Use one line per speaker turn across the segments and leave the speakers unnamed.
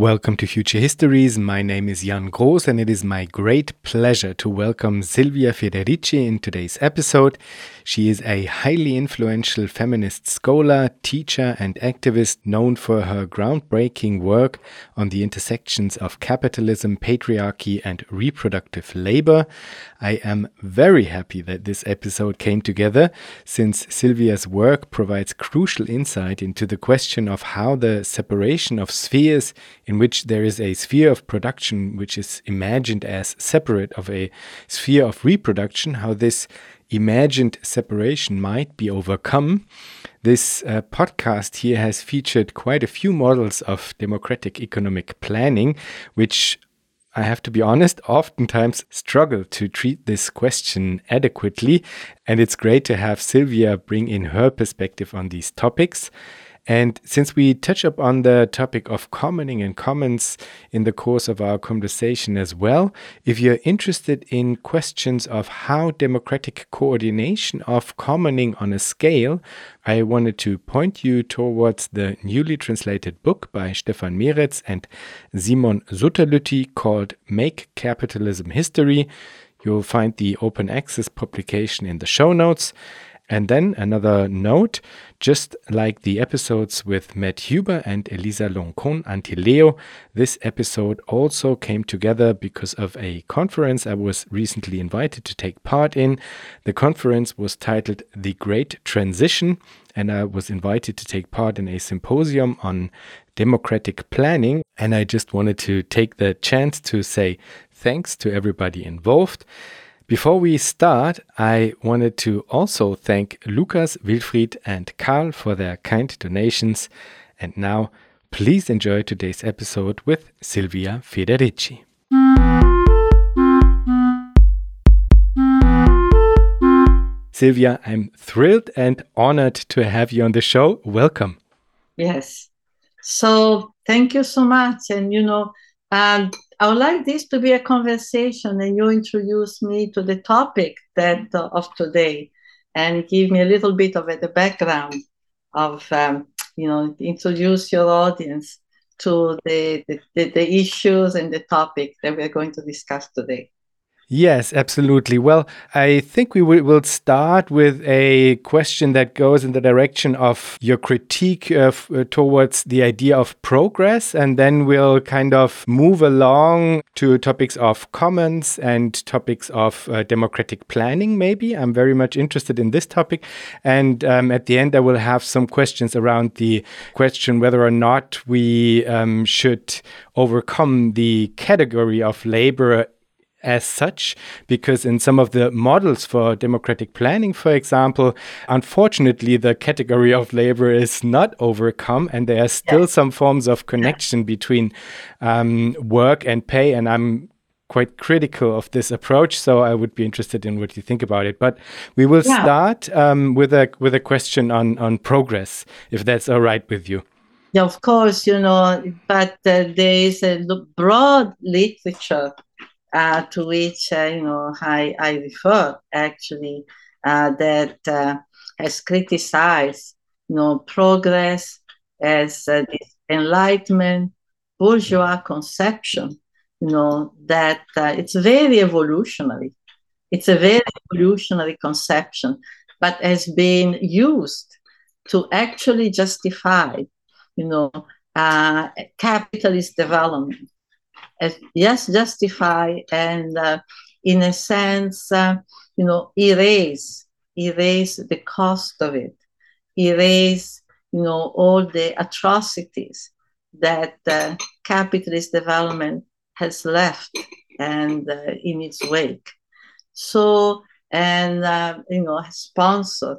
Welcome to Future Histories. My name is Jan Groß, and it is my great pleasure to welcome Silvia Federici in today's episode. She is a highly influential feminist scholar, teacher, and activist known for her groundbreaking work on the intersections of capitalism, patriarchy, and reproductive labor. I am very happy that this episode came together since Silvia's work provides crucial insight into the question of how the separation of spheres in which there is a sphere of production which is imagined as separate of a sphere of reproduction, how this imagined separation might be overcome. This uh, podcast here has featured quite a few models of democratic economic planning, which I have to be honest, oftentimes struggle to treat this question adequately. And it's great to have Silvia bring in her perspective on these topics. And since we touch up on the topic of commoning and commons in the course of our conversation as well, if you're interested in questions of how democratic coordination of commoning on a scale, I wanted to point you towards the newly translated book by Stefan Meretz and Simon Sutterlütti called Make Capitalism History. You'll find the open access publication in the show notes. And then another note just like the episodes with Matt Huber and Elisa Loncon Antileo, this episode also came together because of a conference I was recently invited to take part in. The conference was titled The Great Transition, and I was invited to take part in a symposium on democratic planning. And I just wanted to take the chance to say thanks to everybody involved. Before we start, I wanted to also thank Lukas, Wilfried, and Karl for their kind donations. And now, please enjoy today's episode with Silvia Federici. Silvia, I'm thrilled and honored to have you on the show. Welcome.
Yes. So, thank you so much. And, you know, um, I would like this to be a conversation, and you introduce me to the topic that uh, of today, and give me a little bit of the background of um, you know introduce your audience to the, the, the issues and the topic that we're going to discuss today.
Yes, absolutely. Well, I think we will start with a question that goes in the direction of your critique of, uh, towards the idea of progress, and then we'll kind of move along to topics of commons and topics of uh, democratic planning, maybe. I'm very much interested in this topic. And um, at the end, I will have some questions around the question whether or not we um, should overcome the category of labor as such, because in some of the models for democratic planning, for example, unfortunately, the category of labor is not overcome, and there are still yeah. some forms of connection between um, work and pay. And I'm quite critical of this approach, so I would be interested in what you think about it. But we will yeah. start um, with a with a question on on progress, if that's all right with you.
Yeah, of course, you know, but uh, there is a broad literature uh, to which uh, you know I, I refer actually uh, that uh, has criticized you know progress as uh, this enlightenment bourgeois conception you know that uh, it's very evolutionary. It's a very evolutionary conception but has been used to actually justify you know capitalist development yes, justify and uh, in a sense, uh, you know, erase, erase the cost of it, erase, you know, all the atrocities that uh, capitalist development has left and uh, in its wake. So, and uh, you know, sponsored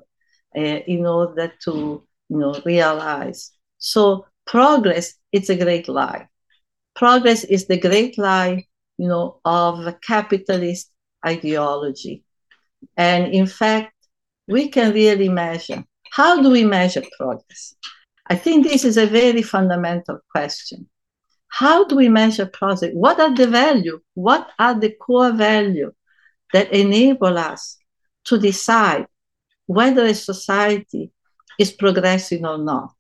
uh, in order to you know realize. So progress, it's a great lie progress is the great lie, you know, of capitalist ideology. And in fact, we can really measure. How do we measure progress? I think this is a very fundamental question. How do we measure progress? What are the value? What are the core value that enable us to decide whether a society is progressing or not?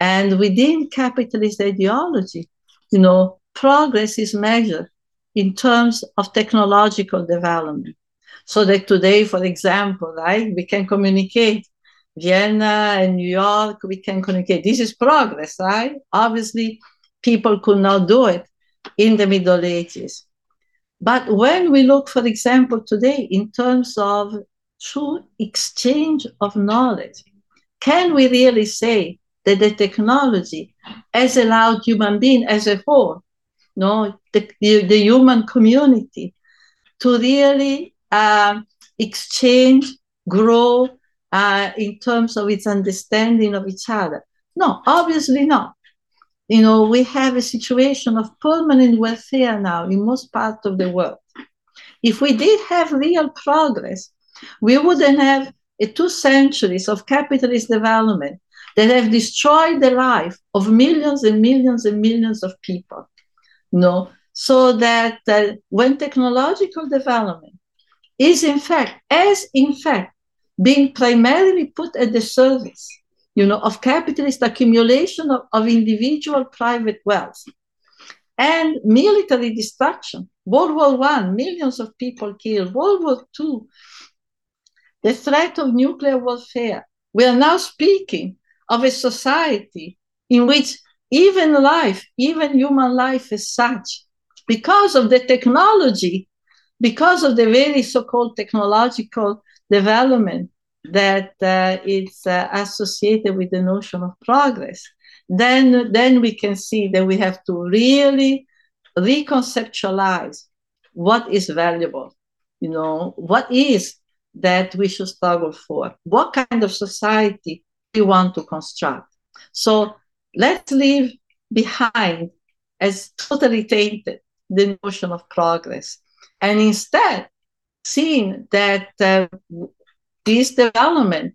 And within capitalist ideology, you know, progress is measured in terms of technological development. So that today, for example, right, we can communicate Vienna and New York, we can communicate. This is progress, right? Obviously, people could not do it in the Middle Ages. But when we look, for example, today in terms of true exchange of knowledge, can we really say that the technology has allowed human being as a whole, no, the, the, the human community, to really uh, exchange, grow uh, in terms of its understanding of each other? No, obviously not. You know, we have a situation of permanent welfare now in most parts of the world. If we did have real progress, we wouldn't have two centuries of capitalist development that have destroyed the life of millions and millions and millions of people. No, so that uh, when technological development is in fact, as in fact, being primarily put at the service, you know, of capitalist accumulation of, of individual private wealth and military destruction. World War I, millions of people killed. World War Two, the threat of nuclear warfare. We are now speaking of a society in which even life, even human life as such, because of the technology, because of the very so-called technological development that uh, is uh, associated with the notion of progress, then, then we can see that we have to really reconceptualize what is valuable, you know, what is that we should struggle for, what kind of society want to construct. So let's leave behind as totally tainted the notion of progress and instead seeing that uh, this development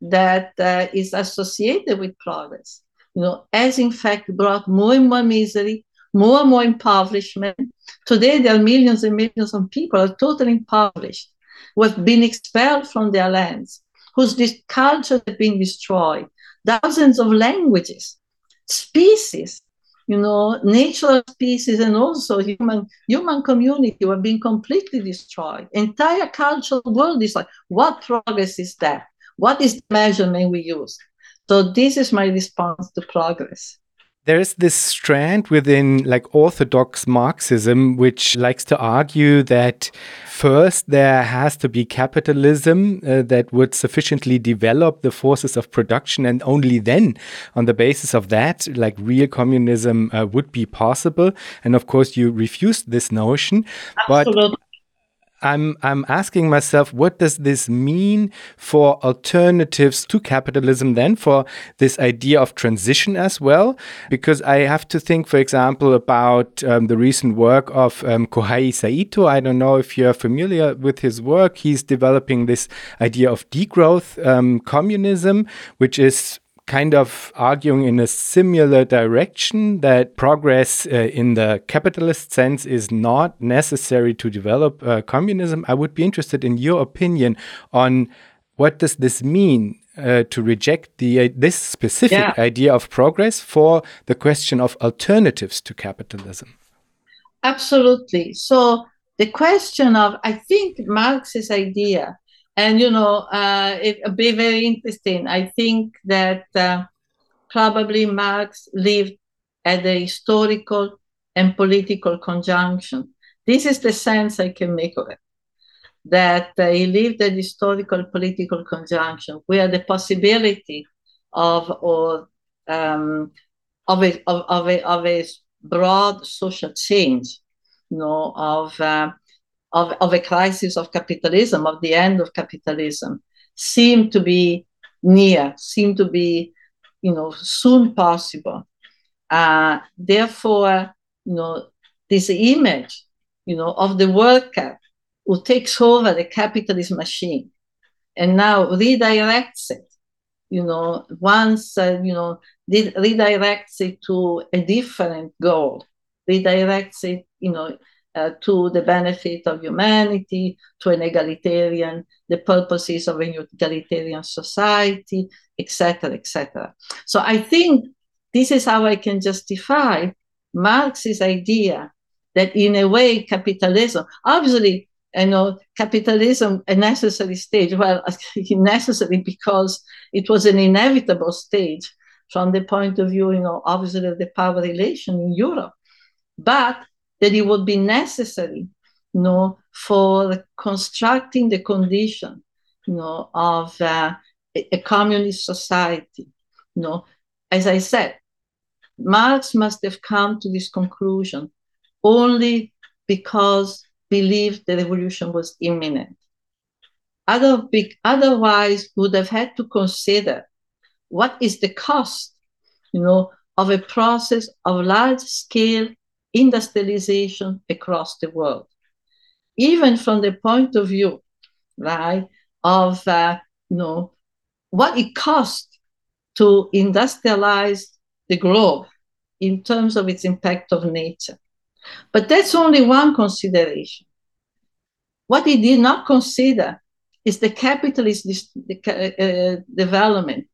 that uh, is associated with progress, you know, has in fact brought more and more misery, more and more impoverishment. Today, there are millions and millions of people are totally impoverished, who have been expelled from their lands, whose cultures have been destroyed, thousands of languages, species you know, natural species and also human human community were being completely destroyed. Entire cultural world is like, what progress is that? What is the measurement we use? So this is my response to progress
there is this strand within like orthodox Marxism which likes to argue that first there has to be capitalism uh, that would sufficiently develop the forces of production and only then on the basis of that like real communism uh, would be possible and of course you refused this notion Absolutely. but I'm I'm asking myself, what does this mean for alternatives to capitalism? Then for this idea of transition as well, because I have to think, for example, about um, the recent work of um, Saito. I don't know if you're familiar with his work. He's developing this idea of degrowth um, communism, which is kind of arguing in a similar direction that progress uh, in the capitalist sense is not necessary to develop uh, communism. I would be interested in your opinion on what does this mean uh, to reject the uh, this specific yeah. idea of progress for the question of alternatives to capitalism.
Absolutely. So the question of I think Marx's idea and you know uh, it'll be very interesting. I think that uh, probably marx lived at a historical and political conjunction. This is the sense i can make of it that uh, he lived at historical political conjunction where the possibility of or um, of a, of, of, a, of a broad social change you know of uh, of, of a crisis of capitalism, of the end of capitalism, seem to be near, seem to be, you know, soon possible. Uh, therefore, you know, this image, you know, of the worker who takes over the capitalist machine and now redirects it, you know, once, uh, you know, redirects it to a different goal, redirects it, you know, uh, to the benefit of humanity, to an egalitarian, the purposes of an egalitarian society, etc., etc. So I think this is how I can justify Marx's idea that in a way capitalism, obviously, you know, capitalism a necessary stage. Well, necessary because it was an inevitable stage from the point of view, you know, obviously of the power relation in Europe, but that it would be necessary, you know, for constructing the condition, you know, of uh, a, communist society. You know, as I said, Marx must have come to this conclusion only because believed the revolution was imminent. Other otherwise, would have had to consider what is the cost, you know, of a process of large-scale industrialization across the world. Even from the point of view, right, of uh, you know what it costs to industrialize the globe in terms of its impact of nature. But that's only one consideration. What he did not consider is the capitalist uh, development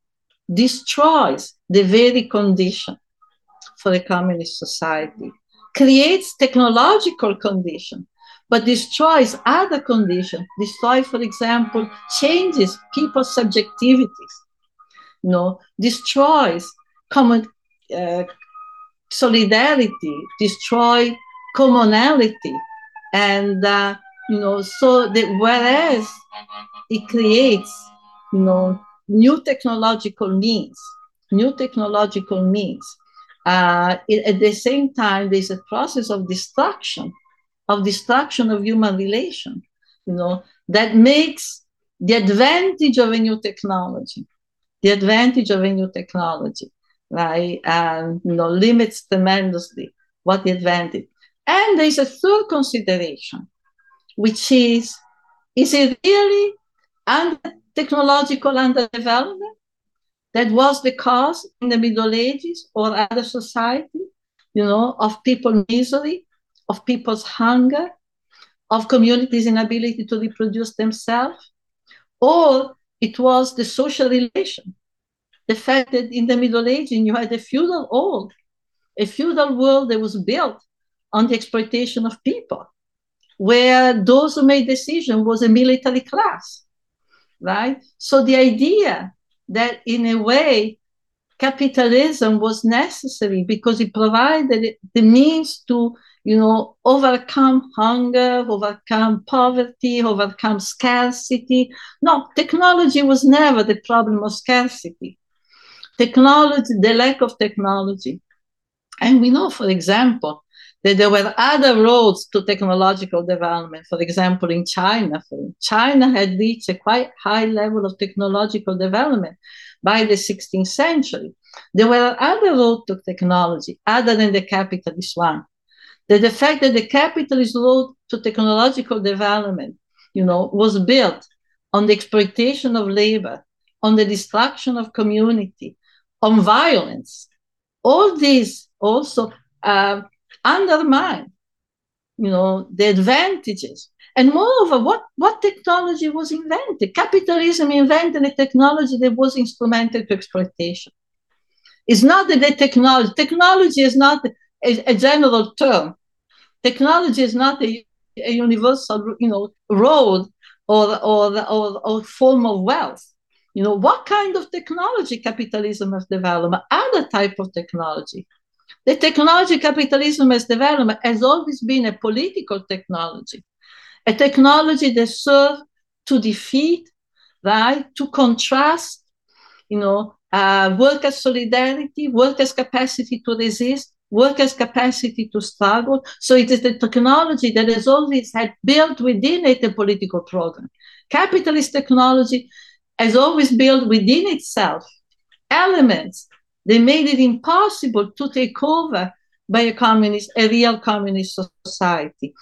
destroys the very condition for a communist society, creates technological condition, but destroys other conditions. Destroys, for example, changes people's subjectivities. You know, destroys common uh, solidarity, destroy commonality, and uh, you know, so that whereas it creates, you know, new technological means, new technological means. Uh, it, at the same time, there's a process of destruction, of destruction of human relation, you know, that makes the advantage of a new technology, the advantage of a new technology, right, you know, limits tremendously what the advantage. And there's a third consideration, which is, is it really under technological underdevelopment that was the cause in the Middle Ages or other society, you know, of people misery, of people's hunger, of communities' inability to reproduce themselves, or it was the social relation. The fact that in the Middle Ages you had a feudal world, a feudal world that was built on the exploitation of people, where those who made decisions was a military class, right? So the idea that in a way capitalism was necessary because it provided the means to you know overcome hunger overcome poverty overcome scarcity. No technology was never the problem of scarcity. Technology the lack of technology. And we know for example that there were other roads to technological development. For example, in China, China had reached a quite high level of technological development by the 16th century. There were other roads to technology other than the capitalist one. That the fact that the capitalist road to technological development, you know, was built on the exploitation of labor, on the destruction of community, on violence. All these also uh, undermine, you know, the advantages. And moreover, what, what technology was invented? Capitalism invented a technology that was instrumental to exploitation. It's not that the technology, technology is not a, a general term. Technology is not a, a universal, you know, road or, or, or, or form of wealth. You know, what kind of technology capitalism has developed? Other type of technology. The technology capitalism has developed has always been a political technology, a technology that served to defeat, right, to contrast, you know, uh, workers' solidarity, workers' capacity to resist, workers' capacity to struggle. So it is the technology that has always had built within it a political program. Capitalist technology has always built within itself elements they made it impossible to take over by a communist, a real communist society.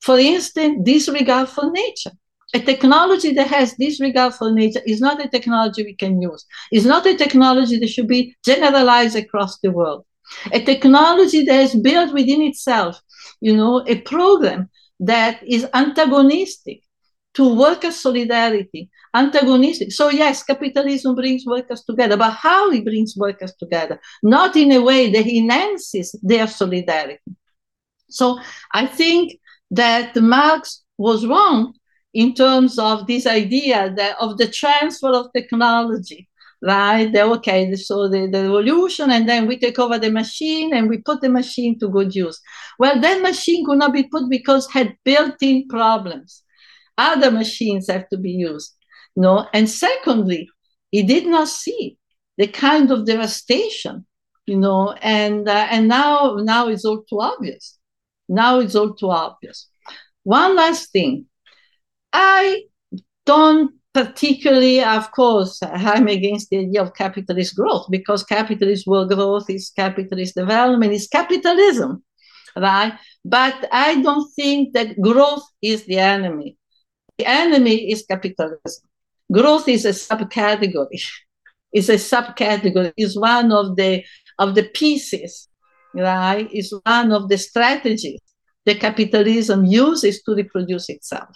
For instance, disregard for nature. A technology that has disregard for nature is not a technology we can use. It's not a technology that should be generalized across the world. A technology that is built within itself, you know, a program that is antagonistic to worker solidarity, antagonistic. So yes, capitalism brings workers together, but how it brings workers together? Not in a way that enhances their solidarity. So I think that Marx was wrong in terms of this idea that of the transfer of technology right? They're okay, so the, the revolution, and then we take over the machine and we put the machine to good use. Well, that machine could not be put because had built-in problems. Other machines have to be used. no? And secondly, he did not see the kind of devastation, you know, and uh, and now now it's all too obvious. Now it's all too obvious. One last thing. I don't particularly, of course, I'm against the idea of capitalist growth because capitalist world growth is capitalist development, is capitalism, right? But I don't think that growth is the enemy. The enemy is capitalism. Growth is a subcategory. It's a subcategory. It's one of the of the pieces, right? It's one of the strategies that capitalism uses to reproduce itself.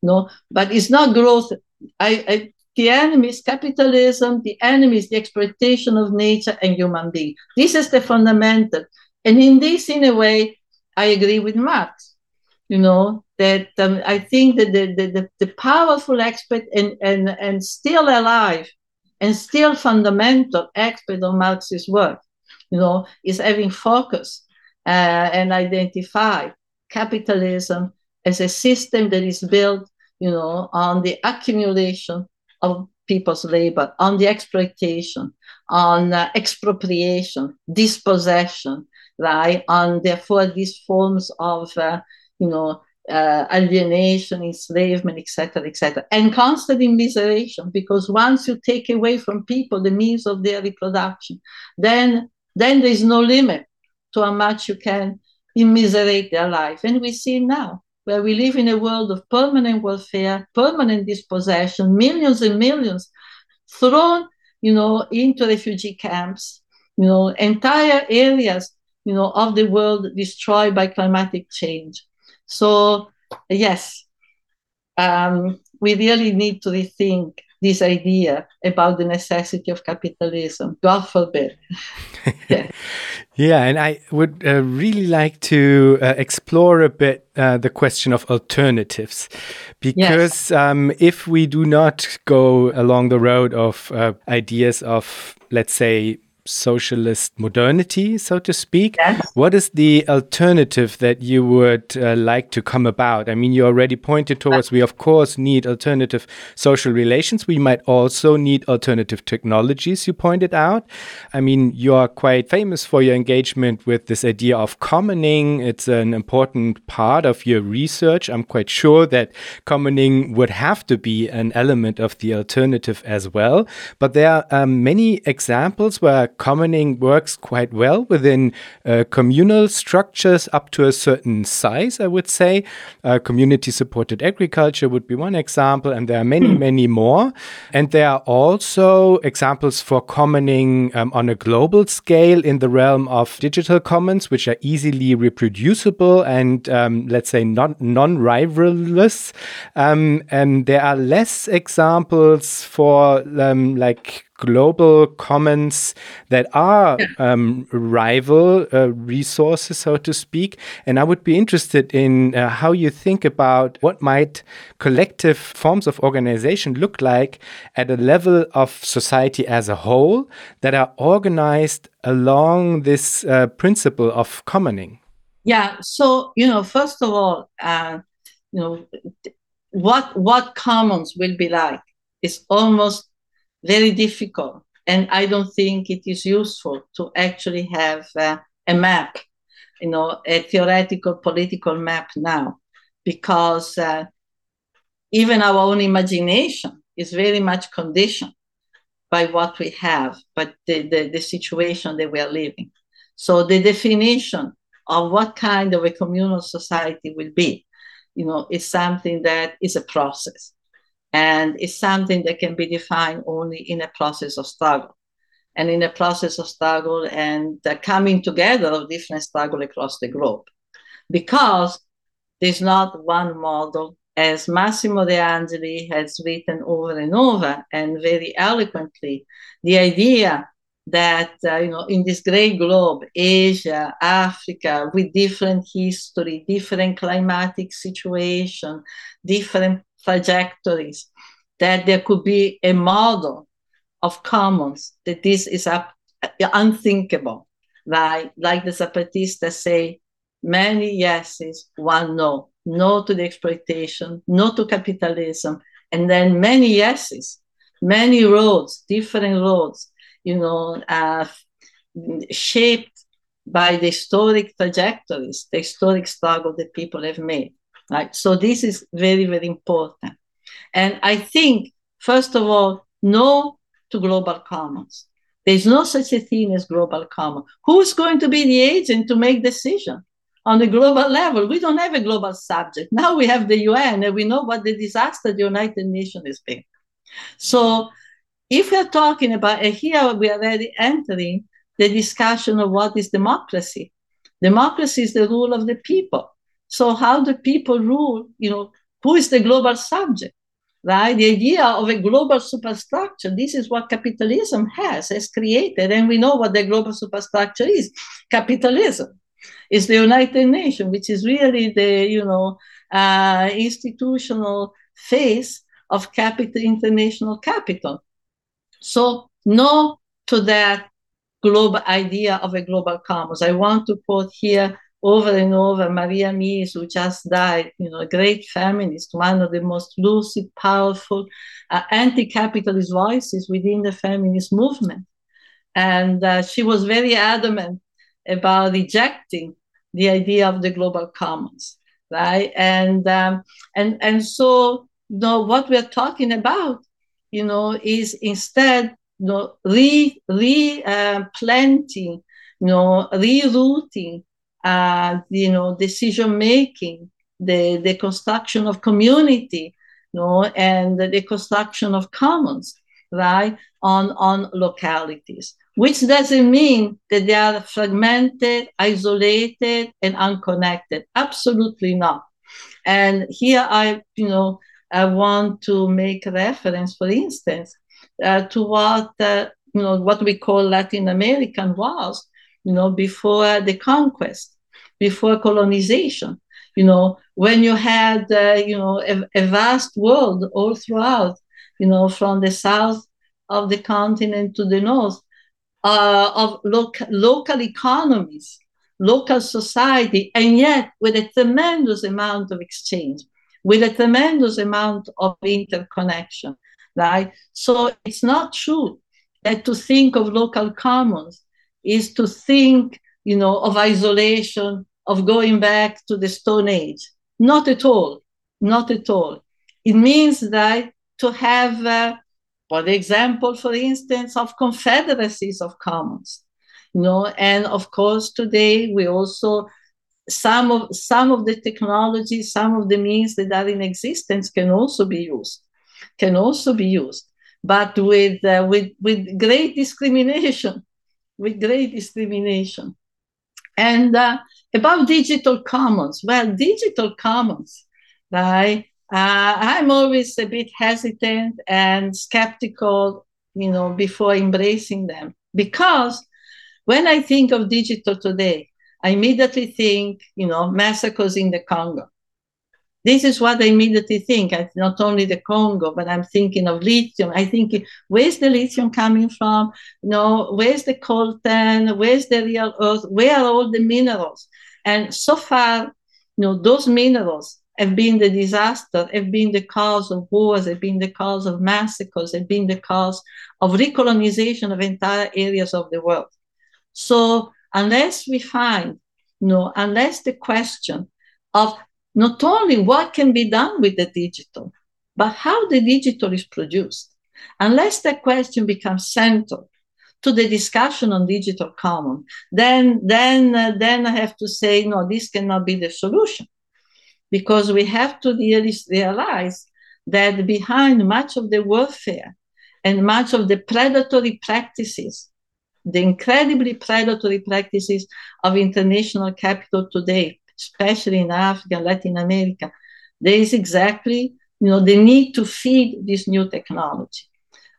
No, but it's not growth I, I, the enemy is capitalism, the enemy is the exploitation of nature and human being. This is the fundamental. And in this, in a way, I agree with Marx. You know, that um, I think that the, the, the, powerful expert and, and, and still alive and still fundamental expert on Marx's work, you know, is having focus uh, and identify capitalism as a system that is built you know, on the accumulation of people's labor, on the exploitation, on uh, expropriation, dispossession, right? On therefore these forms of, uh, you know, uh, alienation, enslavement, etc., etc., and constant immiseration. Because once you take away from people the means of their reproduction, then then there is no limit to how much you can immiserate their life, and we see now where we live in a world of permanent warfare, permanent dispossession, millions and millions thrown, you know, into refugee camps, you know, entire areas, you know, of the world destroyed by climatic change. So, yes, um, we really need to rethink this idea about the necessity of capitalism. God forbid.
yeah. yeah, and I would uh, really like to uh, explore a bit uh, the question of alternatives. Because yes. um, if we do not go along the road of uh, ideas of, let's say, socialist modernity, so to speak. Yes. What is the alternative that you would uh, like to come about? I mean, you already pointed towards we, of course, need alternative social relations. We might also need alternative technologies, you pointed out. I mean, you are quite famous for your engagement with this idea of commoning. It's an important part of your research. I'm quite sure that commoning would have to be an element of the alternative as well. But there are um, many examples where commoning works quite well within uh, communal structures up to a certain size, I would say. Uh, community supported agriculture would be one example, and there are many, many more. And there are also examples for commoning um, on a global scale in the realm of digital commons, which are easily reproducible and, um, let's say, non rivalrous. Um, and there are less examples for um, like global commons that are um, rival uh, resources, so to speak. And I would be interested in uh, how you think about what might collective forms of organization look like at a level of society as a whole that are organized along this uh, principle of commoning.
Yeah. So you know, first of all, uh, you know, what what commons will be like is almost very difficult. And I don't think it is useful to actually have uh, a map, you know, a theoretical political map now, because uh, even our own imagination is very much conditioned by what we have, but the, the, the situation that we are living. So the definition of what kind of a communal society will be, you know, is something that is a process and it's something that can be defined only in a process of struggle. And in a process of struggle and the coming together of different struggle across the globe. Because there's not one model. As Massimo De Angelis has written over and over and very eloquently, the idea that uh, you know in this great globe asia africa with different history different climatic situation different trajectories that there could be a model of commons that this is up, unthinkable right like the zapatistas say many yeses one no no to the exploitation no to capitalism and then many yeses many roads different roads you know, uh, shaped by the historic trajectories, the historic struggle that people have made. Right. So this is very, very important. And I think, first of all, no to global commons. There's no such a thing as global common. Who's going to be the agent to make decision on the global level? We don't have a global subject. Now we have the UN and we know what the disaster the United Nations has been. So if we're talking about, and here we are already entering the discussion of what is democracy. Democracy is the rule of the people. So how do people rule? You know, who is the global subject? Right? The idea of a global superstructure, this is what capitalism has, has created. And we know what the global superstructure is. Capitalism is the United Nations, which is really the, you know, uh, institutional face of capital, international capital. So no to that global idea of a global commons. I want to quote here over and over Maria Mies, who just died, you know, a great feminist, one of the most lucid, powerful uh, anti-capitalist voices within the feminist movement. And uh, she was very adamant about rejecting the idea of the global commons, right? And um, and and so, you know, what we're talking about you know, is instead you know, re, replanting, uh, you know, rerouting, uh, you know, decision making, the, the construction of community, you know, and the construction of commons, right, on, on localities, which doesn't mean that they are fragmented, isolated, and unconnected. Absolutely not. And here I, you know, I want to make reference, for instance, uh, to what uh, you know what we call Latin American was, you know, before the conquest, before colonization. You know, when you had uh, you know a, a, vast world all throughout, you know, from the south of the continent to the north, uh, of local local economies, local society, and yet with a tremendous amount of exchange with a tremendous amount of interconnection, right? So it's not true that to think of local commons is to think, you know, of isolation, of going back to the Stone Age. Not at all. Not at all. It means that to have, uh, for the example, for instance, of confederacies of commons, you know, and of course today we also some of some of the technology, some of the means that are in existence can also be used, can also be used, but with uh, with with great discrimination, with great discrimination. And uh, about digital commons, well, digital commons, right? Uh, I'm always a bit hesitant and skeptical, you know, before embracing them because when I think of digital today, I immediately think, you know, massacres in the Congo. This is what I immediately think. I, not only the Congo, but I'm thinking of lithium. I think, where's the lithium coming from? Know, where's the coltan? Where's the rare earth? Where are all the minerals? And so far, you know, those minerals have been the disaster, have been the cause of wars, have been the cause of massacres, have been the cause of recolonization of entire areas of the world. So unless we find, you know, unless the question of not only what can be done with the digital, but how the digital is produced, unless that question becomes central to the discussion on digital common, then then uh, then I have to say no, this cannot be the solution, because we have to really realize that behind much of the warfare and much of the predatory practices the incredibly predatory practices of international capital today, especially in Africa and Latin America, There is exactly, you know, the need to feed this new technology,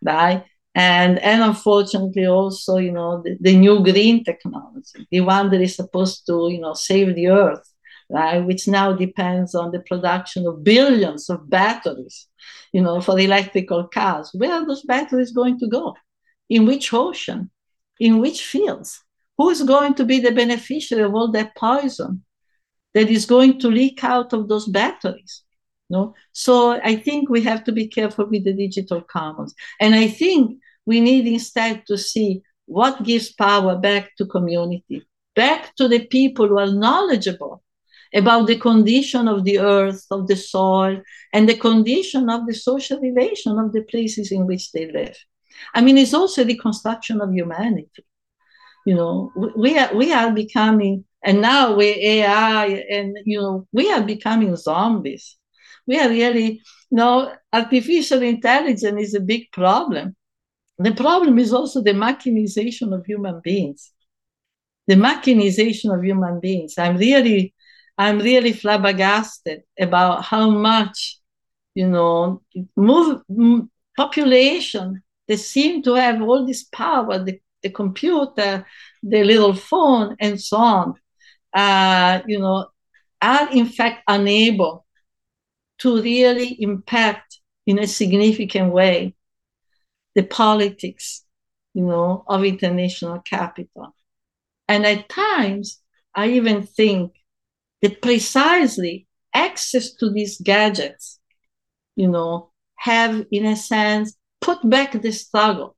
right? And, and unfortunately also, you know, the, the new green technology, the one that is supposed to, you know, save the earth, right? Which now depends on the production of billions of batteries, you know, for electrical cars. Where are those batteries going to go? In which ocean? In which fields? Who is going to be the beneficiary of all that poison that is going to leak out of those batteries? No? So I think we have to be careful with the digital commons. And I think we need instead to see what gives power back to community, back to the people who are knowledgeable about the condition of the earth, of the soil, and the condition of the social relation of the places in which they live. I mean, it's also the construction of humanity. You know, we are we are becoming, and now we AI, and you know, we are becoming zombies. We are really, you know, artificial intelligence is a big problem. The problem is also the mechanization of human beings. The mechanization of human beings. I'm really, I'm really flabbergasted about how much, you know, move population they seem to have all this power, the, the computer, the little phone, and so on, uh, you know, are in fact unable to really impact in a significant way the politics, you know, of international capital. And at times, I even think that precisely access to these gadgets, you know, have in a sense put back the struggle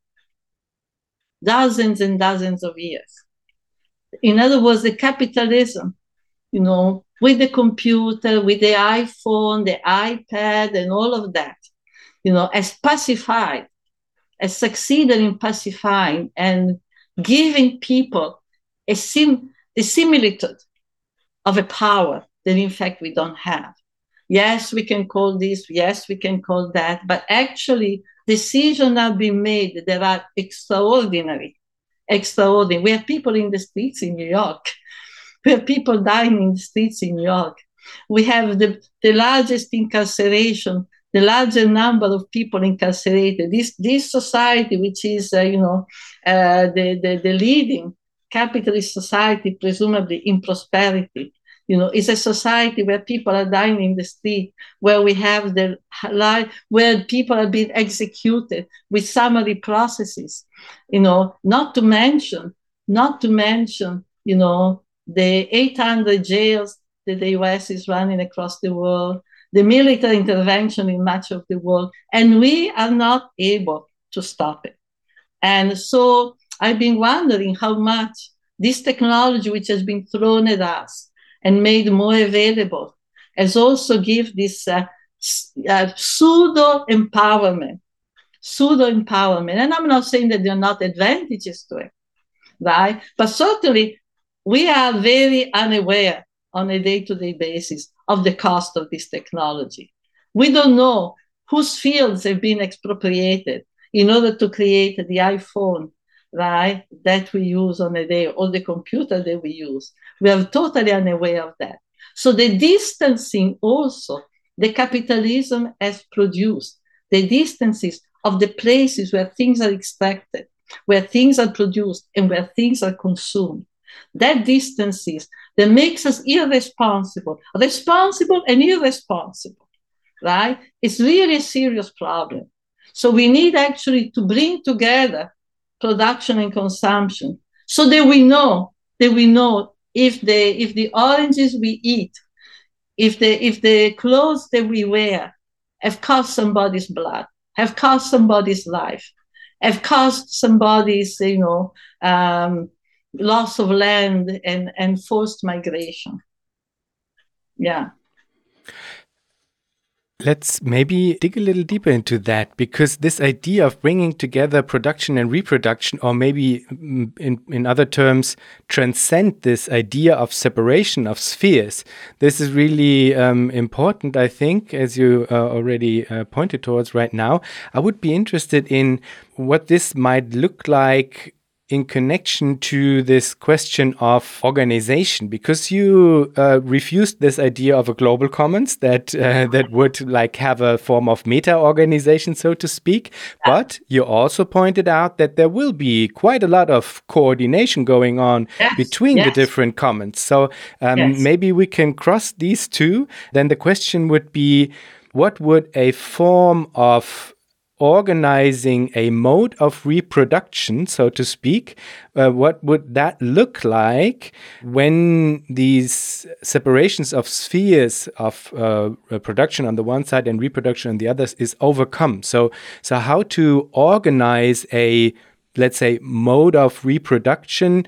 dozens and dozens of years. In other words, the capitalism, you know, with the computer, with the iPhone, the iPad, and all of that, you know, has pacified, has succeeded in pacifying and giving people a sim the similitude of a power that in fact we don't have. Yes, we can call this, yes, we can call that, but actually decisions have been made that are extraordinary. Extraordinary. We have people in the streets in New York. We have people dying in the streets in New York. We have the, the largest incarceration, the largest number of people incarcerated. This, this society, which is, uh, you know, uh, the, the, the leading capitalist society, presumably in prosperity, you know, it's a society where people are dying in the street, where we have the life, where people are being executed with summary processes. You know, not to mention, not to mention, you know, the 800 jails that the US is running across the world, the military intervention in much of the world, and we are not able to stop it. And so I've been wondering how much this technology, which has been thrown at us, and made more available has also give this uh, uh, pseudo empowerment pseudo empowerment. And i'm not saying that there are not advantages to it right? But certainly we are very unaware on a day-to-day basis of the cost of this technology. We don't know whose fields have been expropriated in order to create the iphone right, that we use on a day, or the computer that we use. We are totally unaware of that. So the distancing also, the capitalism has produced, the distances of the places where things are extracted, where things are produced, and where things are consumed. That distances that makes us irresponsible, responsible and irresponsible, right? It's really a serious problem. So we need actually to bring together production and consumption. So that we know that we know if the if the oranges we eat if the if the clothes that we wear have cost somebody's blood have cost somebody's life have cost somebody's you know um, loss of land and and forced migration. Yeah
Let's maybe dig a little deeper into that because this idea of bringing together production and reproduction, or maybe in, in other terms, transcend this idea of separation of spheres, this is really um, important, I think, as you uh, already uh, pointed towards right now. I would be interested in what this might look like in connection to this question of organization because you uh, refused this idea of a global commons that uh, that would like have a form of meta organization so to speak. But you also pointed out that there will be quite a lot of coordination going on yes, between yes. the different commons. So um, yes. maybe we can cross these two. Then the question would be what would a form of organizing a mode of reproduction, so to speak, uh, what would that look like when these separations of spheres of uh, production on the one side and reproduction on the other is overcome? So, so how to organize a, let's say, mode of reproduction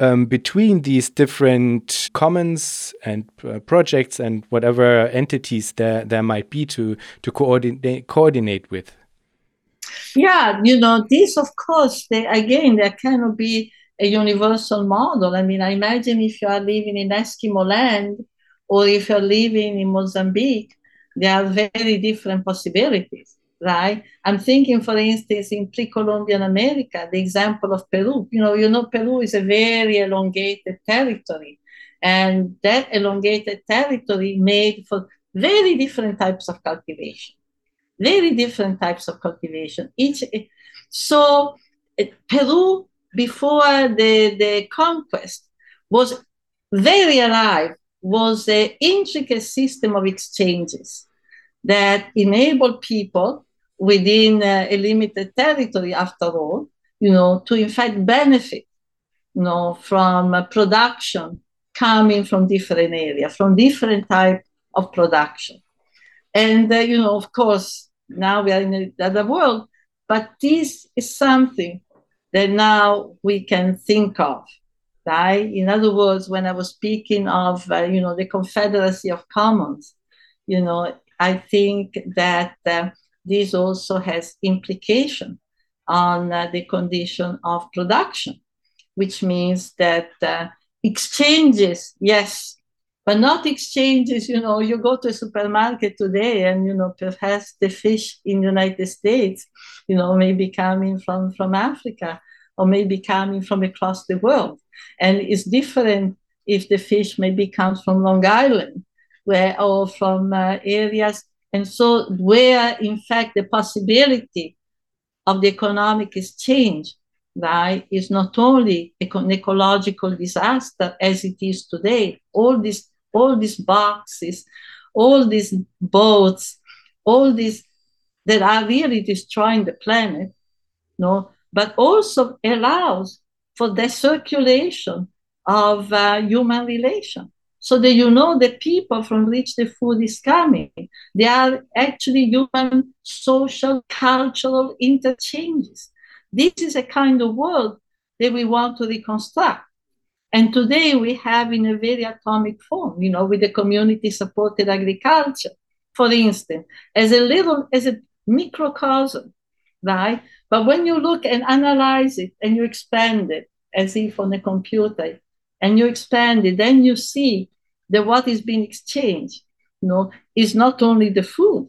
um, between these different commons and uh, projects and whatever entities there there might be to to coordinate coordinate with
yeah, you know, this, of course, they, again, there cannot be a universal model. I mean, I imagine if you are living in Eskimo land or if you're living in Mozambique, there are very different possibilities, right? I'm thinking, for instance, in pre-Columbian America, the example of Peru. You know, you know, Peru is a very elongated territory, and that elongated territory made for very different types of cultivation very different types of cultivation. Each so Peru before the, the conquest was very alive, was an intricate system of exchanges that enabled people within uh, a limited territory, after all, you know, to in fact benefit, you know, from uh, production coming from different areas, from different type of production. And, uh, you know, of course, now we are in another world, but this is something that now we can think of. Right? In other words, when I was speaking of, uh, you know, the Confederacy of Commons, you know, I think that uh, this also has implication on uh, the condition of production, which means that uh, exchanges, yes, but not exchanges. You know, you go to a supermarket today, and you know, perhaps the fish in the United States, you know, may be coming from from Africa or maybe coming from across the world, and it's different if the fish maybe comes from Long Island, where or from uh, areas, and so where in fact the possibility of the economic exchange right, is not only an ecological disaster as it is today. All these all these boxes, all these boats, all these that are really destroying the planet, no, but also allows for the circulation of uh, human relation. So that you know the people from which the food is coming, they are actually human, social, cultural interchanges. This is a kind of world that we want to reconstruct. And today we have in a very atomic form, you know, with the community supported agriculture, for instance, as a little, as a microcosm, right? But when you look and analyze it and you expand it as if on a computer and you expand it, then you see that what is being exchanged, you know, is not only the food,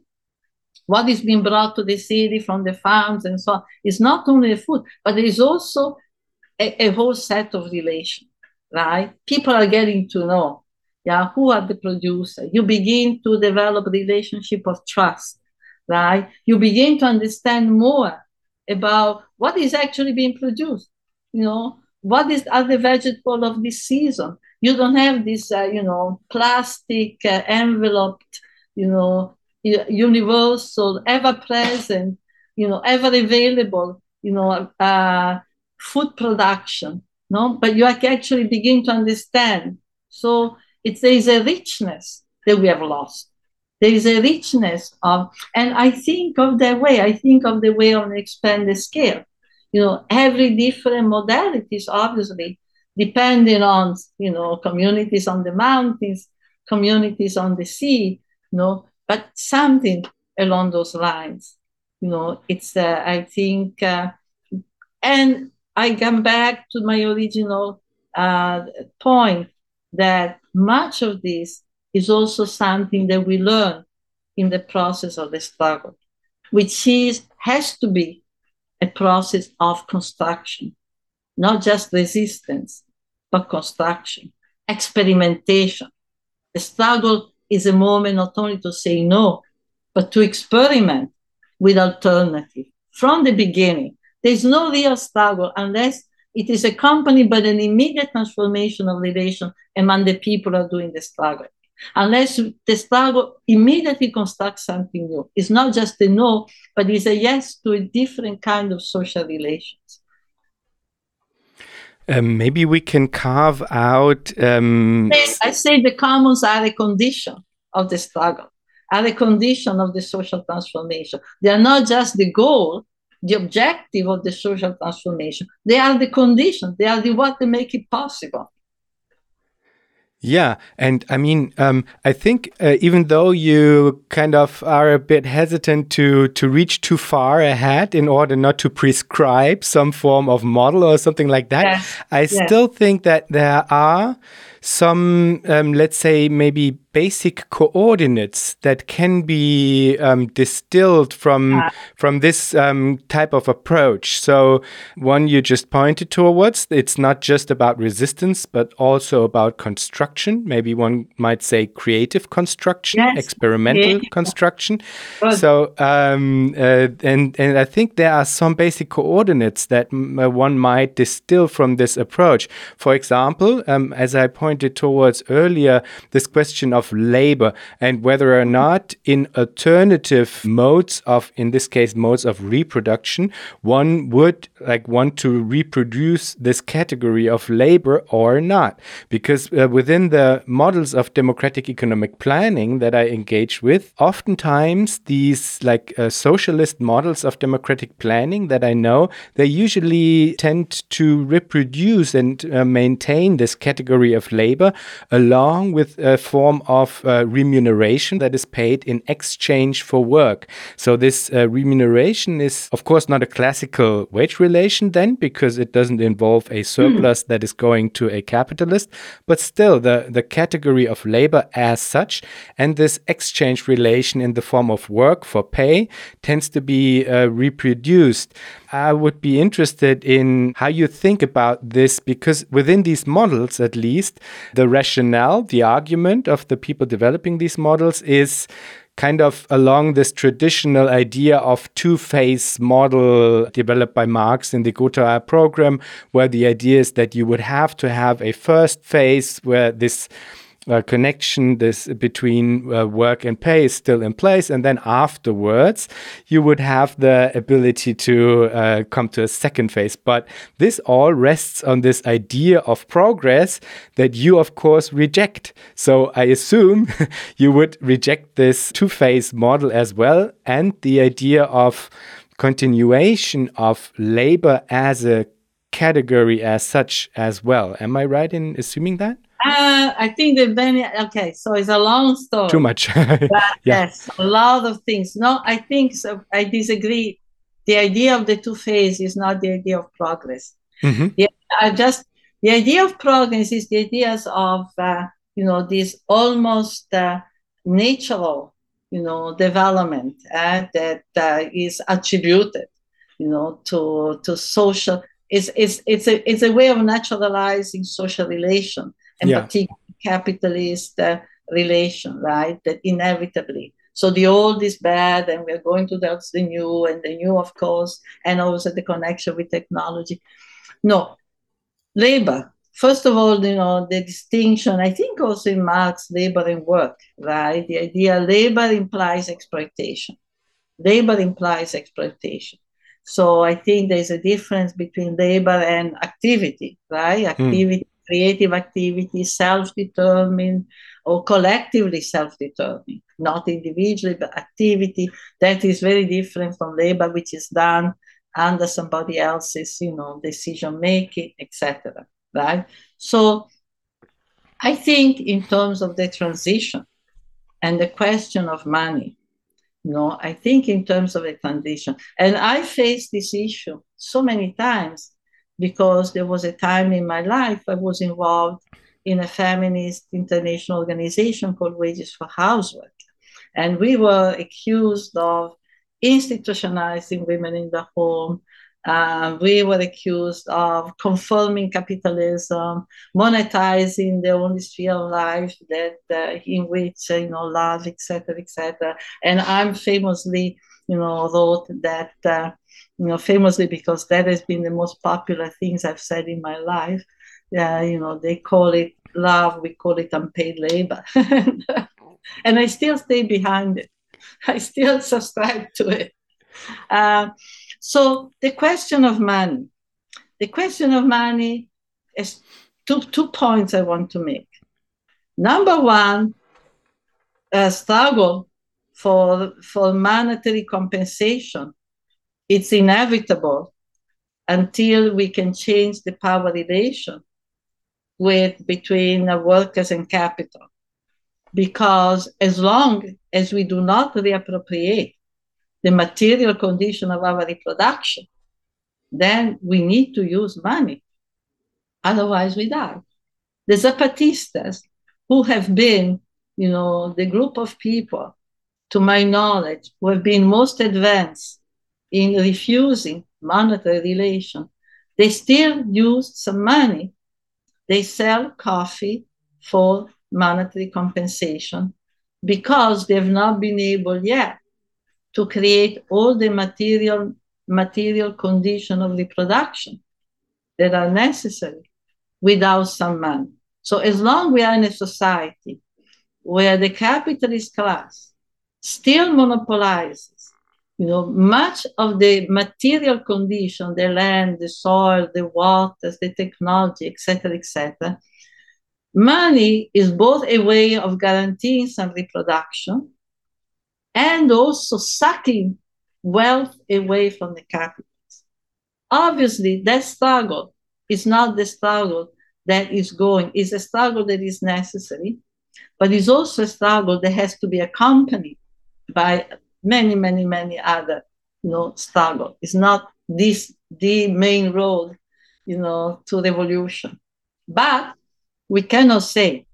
what is being brought to the city from the farms and so on is not only the food, but there is also a, a whole set of relations right? People are getting to know, yeah, who are the producers. You begin to develop relationship of trust, right? You begin to understand more about what is actually being produced. You know, what is are the vegetable of this season? You don't have this, uh, you know, plastic uh, enveloped, you know, universal, ever present, you know, ever available, you know, uh, food production no? But you actually begin to understand. So it's there is a richness that we have lost. There is a richness of and i think of the way i think of the way on an expanded scale. You know every different modalities obviously depending on you know communities on the mountains communities on the sea you know but something along those lines. You know it's uh, i think uh, and I come back to my original uh, point that much of this is also something that we learn in the process of the struggle, which is has to be a process of construction. not just resistance, but construction, experimentation. The struggle is a moment not only to say no, but to experiment with alternative from the beginning. There's no real struggle unless it is accompanied by an immediate transformation of relation among the people who are doing the struggle. Unless the struggle immediately constructs something new. It's not just a no, but it's a yes to a different kind of social relations.
Um, maybe we can carve out. Um...
I say the commons are a condition of the struggle, are a condition of the social transformation. They are not just the goal, the objective of the social transformation. They are the conditions, They are the what they make it possible.
Yeah, and I mean, um, I think uh, even though you kind of are a bit hesitant to to reach too far ahead in order not to prescribe some form of model or something like that, yes. I yes. still think that there are some, um, let's say, maybe basic coordinates that can be um, distilled from uh, from this um, type of approach. So one you just pointed towards, it's not just about resistance, but also about construction. Maybe one might say creative construction, yes. experimental yeah. construction. So um, uh, and and I think there are some basic coordinates that uh, one might distill from this approach. For example, um, as I pointed towards earlier, this question of of labor and whether or not in alternative modes of, in this case, modes of reproduction, one would like want to reproduce this category of labor or not. Because uh, within the models of democratic economic planning that I engage with, oftentimes these like uh, socialist models of democratic planning that I know, they usually tend to reproduce and uh, maintain this category of labor along with a form of uh, remuneration that is paid in exchange for work. So this uh, remuneration is, of course, not a classical wage relation then, because it doesn't involve a surplus mm. that is going to a capitalist, but still the, the category of labor as such and this exchange relation in the form of work for pay tends to be uh, reproduced. I would be interested in how you think about this because within these models, at least, the rationale, the argument of the people developing these models is kind of along this traditional idea of two-phase model developed by Marx in the Gotha program, where the idea is that you would have to have a first phase where this uh, connection this between uh, work and pay is still in place. And then afterwards you would have the ability to uh, come to a second phase. But this all rests on this idea of progress that you of course reject. So i assume you would reject this two phase model as well. And the idea of continuation of labor as a category as such as well. Am i right in assuming that
uh, I think the many. Okay, so it's a long story.
Too much.
yeah. Yes, a lot of things. No, I think so. I disagree. The idea of the two phase is not the idea of progress. Mm-hmm. Yeah, I just the idea of progress is the ideas of uh, you know this almost uh, natural you know development uh, that uh, is attributed you know to to social. It's, it's, it's, a, it's a way of naturalizing social relation and yeah. particularly capitalist uh, relation, right? That inevitably. So the old is bad, and we're going towards the new, and the new, of course, and also the connection with technology. No, labor. First of all, you know the distinction. I think also in Marx, labor and work, right? The idea labor implies exploitation. Labor implies exploitation. So I think there's a difference between labor and activity, right? Hmm. Activity creative activity, self-determined or collectively self-determined, not individually, but activity that is very different from labor, which is done under somebody else's, you know, decision making, etc. Right? So I think in terms of the transition and the question of money, you know, I think in terms of the transition, and I faced this issue so many times because there was a time in my life I was involved in a feminist international organization called Wages for Housework. And we were accused of institutionalizing women in the home, Uh, we were accused of confirming capitalism, monetizing the only sphere of life that uh, in which uh, you know love, etc., etc. And I'm famously, you know, wrote that uh, you know famously because that has been the most popular things I've said in my life. Yeah, you know, they call it love, we call it unpaid labor, and I still stay behind it. I still subscribe to it. Uh, so the question of money, the question of money is two, two points I want to make. Number one, a struggle for, for monetary compensation. It's inevitable until we can change the power relation with between uh, workers and capital. Because as long as we do not reappropriate the material condition of our reproduction, then we need to use money. Otherwise, we die. The Zapatistas, who have been, you know, the group of people, to my knowledge, who have been most advanced in refusing monetary relation, they still use some money. They sell coffee for monetary compensation because they've not been able yet to create all the material material condition of reproduction that are necessary without some money. So as long we are in a society where the capitalist class still monopolizes, you know, much of the material condition, the land, the soil, the waters, the technology, etc., etc., money is both a way of guaranteeing some reproduction and also sucking wealth away from the capitalists. Obviously, that struggle is not the struggle that is going, it's a struggle that is necessary, but it's also a struggle that has to be accompanied by many, many, many other you know, struggle. It's not this the main road, you know, to revolution. But we cannot say,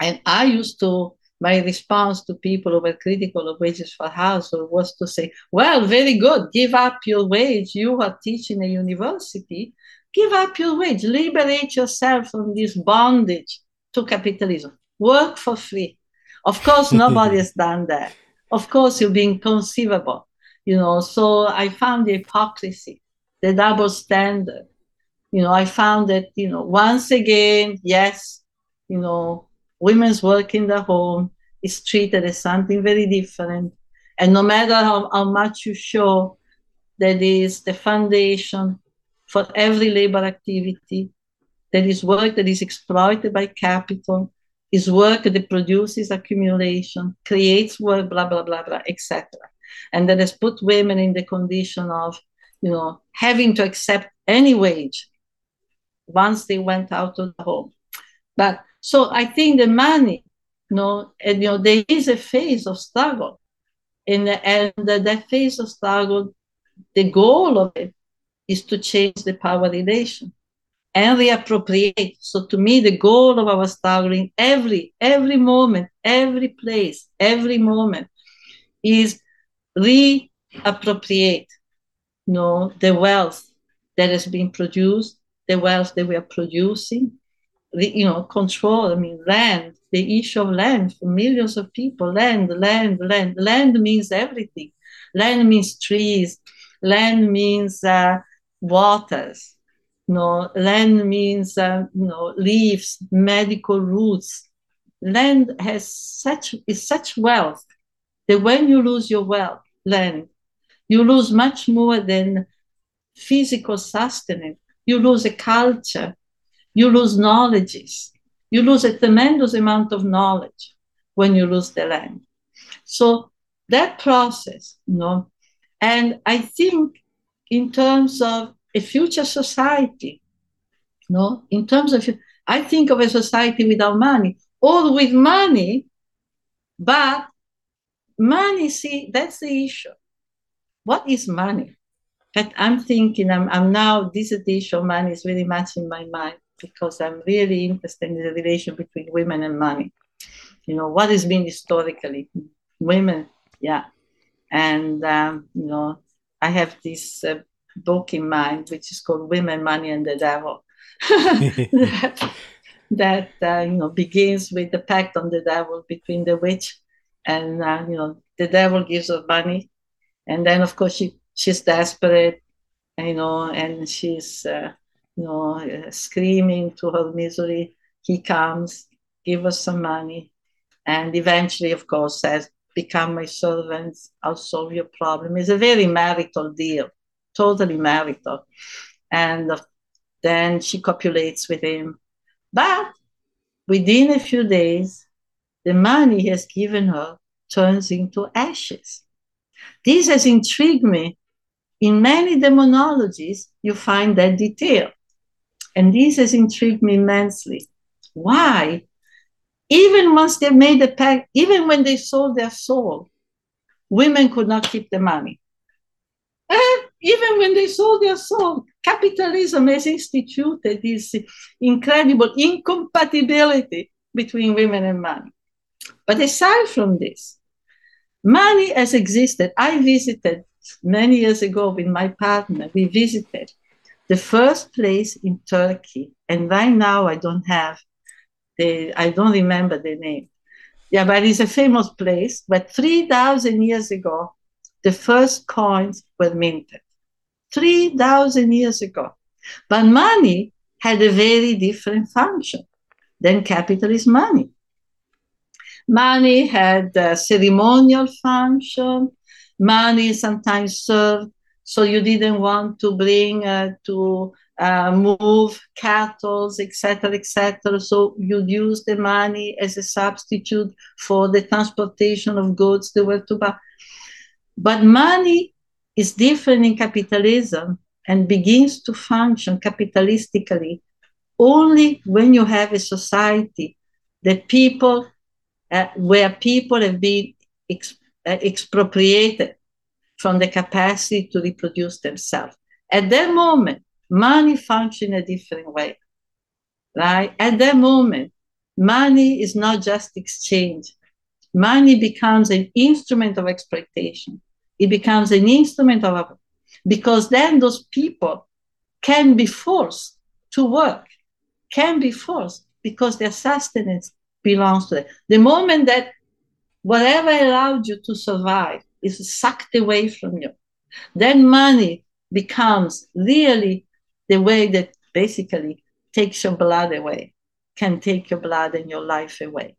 and I used to my response to people who were critical of wages for household was to say, well, very good, give up your wage. You are teaching a university, give up your wage, liberate yourself from this bondage to capitalism, work for free. Of course, nobody has done that. Of course, you're be inconceivable you know. So I found the hypocrisy, the double standard. You know, I found that, you know, once again, yes, you know, women's work in the home is treated as something very different. And no matter how, how much you show that is the foundation for every labor activity, that is work that is exploited by capital, is work that produces accumulation, creates work, blah, blah, blah, blah, etc. And that has put women in the condition of, you know, having to accept any wage once they went out of the home. But so I think the money you know, and you know, there is a phase of struggle. And, and that phase of struggle, the goal of it is to change the power relation and reappropriate. So to me, the goal of our struggle every, every moment, every place, every moment is reappropriate you know, the wealth that has been produced, the wealth that we are producing, the, you know, control, I mean, land, the issue of land for millions of people. Land, land, land. Land means everything. Land means trees. Land means uh, waters. You know, land means uh, you know leaves, medical roots. Land has such is such wealth that when you lose your wealth, land, you lose much more than physical sustenance. You lose a culture. You lose knowledges you lose a tremendous amount of knowledge when you lose the land. So that process, you know, and I think in terms of a future society, you know, in terms of, I think of a society without money or with money, but money, see, that's the issue. What is money? I'm thinking, I'm, I'm now, this issue of money is really much in my mind because I'm really interested in the relation between women and money. You know, what has been historically women, yeah. And, um, you know, I have this uh, book in mind, which is called Women, Money, and the Devil. that, that uh, you know begins with the pact on the devil between the witch and uh, you know the devil gives her money, and then of course she she's desperate, you know, and she's uh, you know uh, screaming to her misery. He comes, give us some money, and eventually, of course, says, "Become my servants. I'll solve your problem." It's a very marital deal, totally marital, and then she copulates with him, but within a few days, the money he has given her turns into ashes. This has intrigued me. In many demonologies, you find that detail. And this has intrigued me immensely. Why? Even once they made a pact, even when they sold their soul, women could not keep the money. Eh, even when they sold their soul, capitalism has instituted this incredible incompatibility between women and money. But aside from this, money has existed. I visited many years ago with my partner, we visited the first place in Turkey, and right now I don't have the, I don't remember the name. Yeah, but it's a famous place. But 3,000 years ago, the first coins were minted. 3,000 years ago. But money had a very different function than capitalist money. Money had a ceremonial function. Money sometimes served so you didn't want to bring uh, to uh, move cattle, etc., etc. So you'd use the money as a substitute for the transportation of goods they were to buy. But money is different in capitalism and begins to function capitalistically only when you have a society that people uh, where people have been ex- uh, expropriated from the capacity to reproduce themselves. At that moment, money functions in a different way, right? At that moment, money is not just exchange. Money becomes an instrument of exploitation. It becomes an instrument of, because then those people can be forced to work, can be forced because their sustenance belongs to them. The moment that whatever allowed you to survive is sucked away from you. Then money becomes really the way that basically takes your blood away, can take your blood and your life away.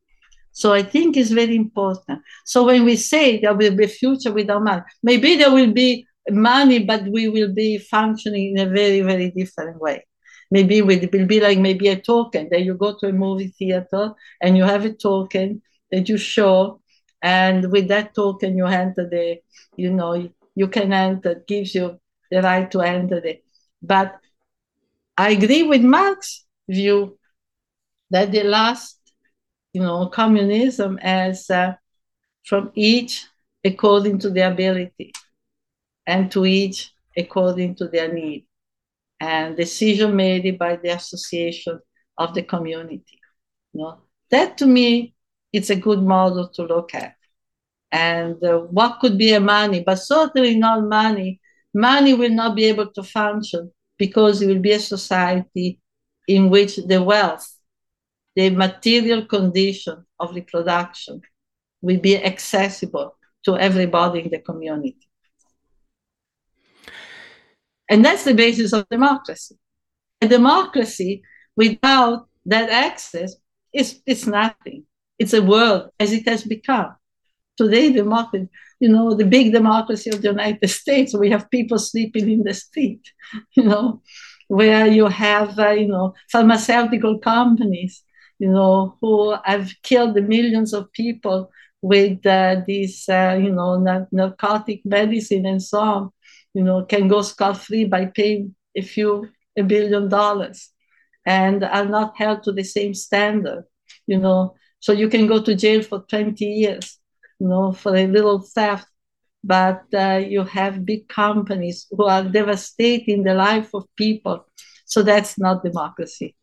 So I think it's very important. So when we say there will be a future without money, maybe there will be money, but we will be functioning in a very, very different way. Maybe it will be like maybe a token that you go to a movie theater and you have a token that you show and with that token you enter the you know you can enter gives you the right to enter it but i agree with marx view that the last you know communism as uh, from each according to their ability and to each according to their need and decision made by the association of the community you know that to me it's a good model to look at. And uh, what could be a money, but certainly not money. Money will not be able to function because it will be a society in which the wealth, the material condition of reproduction will be accessible to everybody in the community. And that's the basis of democracy. A democracy without that access is, is nothing. It's a world as it has become. Today, democracy, you know, the big democracy of the United States, we have people sleeping in the street, you know, where you have, uh, you know, pharmaceutical companies, you know, who have killed millions of people with uh, this, uh, you know, narcotic medicine and so on, you know, can go scot-free by paying a few, a billion dollars and are not held to the same standard, you know, so you can go to jail for 20 years, you know, for a little theft. But uh, you have big companies who are devastating the life of people. So that's not democracy.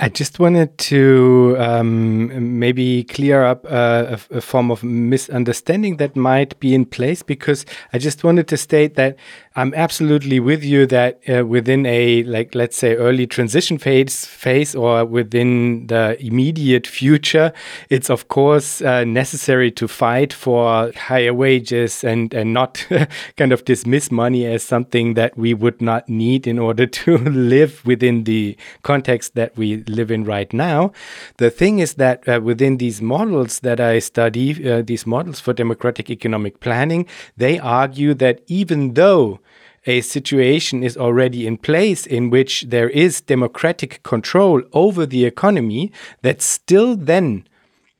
I just wanted to um, maybe clear up uh, a, a, form of misunderstanding that might be in place because I just wanted to state that I'm absolutely with you that uh, within a like let's say early transition phase phase or within the immediate future, it's of course uh, necessary to fight for higher wages and and not kind of dismiss money as something that we would not need in order to live within the context that we live in right now. The thing is that uh, within these models that I study, uh, these models for democratic economic planning, they argue that even though a situation is already in place in which there is democratic control over the economy, that still then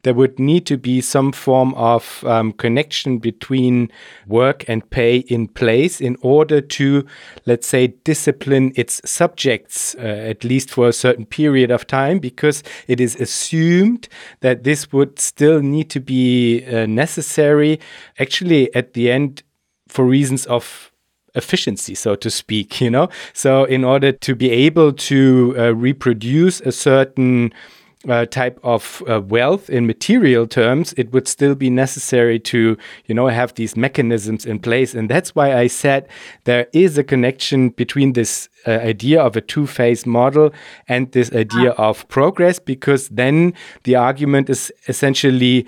there would need to be some form of um, connection between work and pay in place in order to, let's say, discipline its subjects, uh, at least for a certain period of time, because it is assumed that this would still need to be uh, necessary, actually, at the end, for reasons of efficiency, so to speak, you know? So, in order to be able to uh, reproduce a certain uh, type of uh, wealth in material terms, it would still be necessary to, you know, have these mechanisms in place. And that's why I said there is a connection between this uh, idea of a two-phase model and this idea ah. of progress, because then the argument is essentially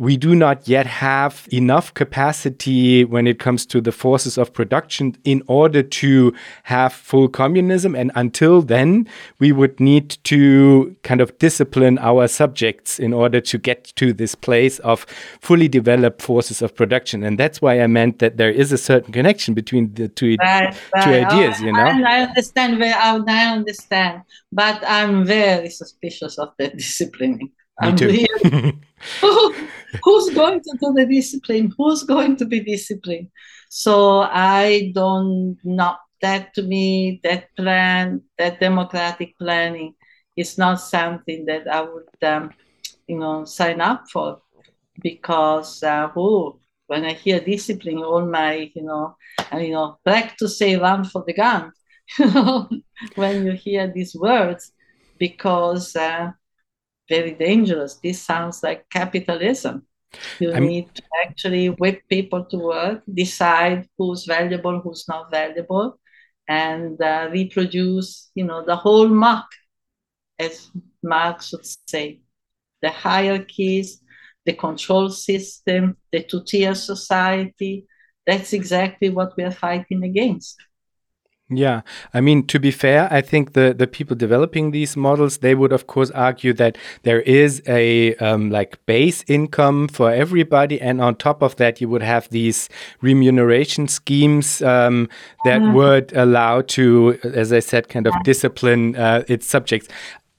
we do not yet have enough capacity when it comes to the forces of production in order to have full communism. And until then, we would need to kind of discipline our subjects in order to get to this place of fully developed forces of production. And that's why I meant that there is a certain connection between the two, right, right. two ideas, you know?
I understand, I understand, but I'm very suspicious of the disciplining.
Me too.
Who's going to do the discipline? Who's going to be disciplined? So I don't know. That to me, that plan, that democratic planning, is not something that I would, um, you know, sign up for, because uh, oh, when I hear discipline, all my, you know, and, you know, back to say run for the gun, you know, when you hear these words, because. Uh, very dangerous. This sounds like capitalism. You I'm, need to actually whip people to work, decide who's valuable, who's not valuable, and uh, reproduce, you know, the whole muck, as Marx would say, the hierarchies, the control system, the two-tier society. That's exactly what we are fighting against.
Yeah, I mean, to be fair, I think the the people developing these models they would of course argue that there is a um, like base income for everybody, and on top of that, you would have these remuneration schemes um, that mm. would allow to, as I said, kind of discipline uh, its subjects.